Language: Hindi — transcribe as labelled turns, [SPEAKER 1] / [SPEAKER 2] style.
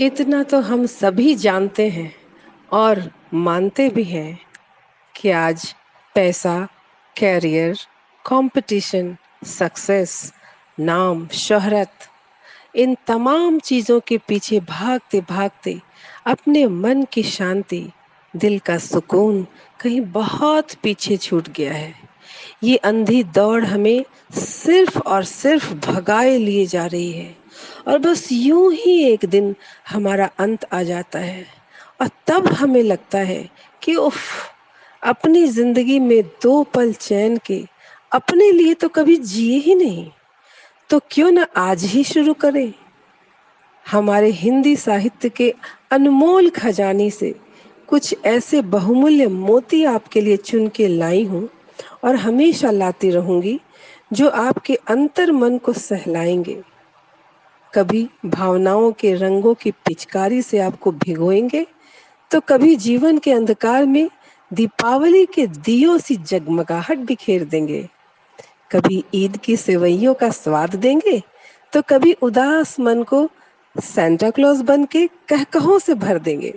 [SPEAKER 1] इतना तो हम सभी जानते हैं और मानते भी हैं कि आज पैसा कैरियर कंपटीशन सक्सेस नाम, शोहरत, इन तमाम चीज़ों के पीछे भागते भागते अपने मन की शांति, दिल का सुकून कहीं बहुत पीछे छूट गया है। ये अंधी दौड़ हमें सिर्फ़ और सिर्फ़ भगाए लिए जा रही है। और बस यूँ ही एक दिन हमारा अंत आ जाता है। और तब हमें लगता है कि उफ, अपनी ज़िंदगी में दो पल चैन के अपने लिए तो कभी जिए ही नहीं। तो क्यों ना आज ही शुरू करें। हमारे हिंदी साहित्य के अनमोल खजाने से कुछ ऐसे बहुमूल्य मोती आपके लिए चुन के लाई हूँ और हमेशा लाती रहूँगी, जो आपके अंतर मन को सहलाएँगे। कभी भावनाओं के रंगों की पिचकारी से आपको भिगोएँगे तो कभी जीवन के अंधकार में दीपावली के दियों सी जगमगाहट बिखेर देंगे। कभी ईद की सेवैयों का स्वाद देंगे तो कभी उदास मन को सेंटा क्लॉज बन के कहकहों से भर देंगे।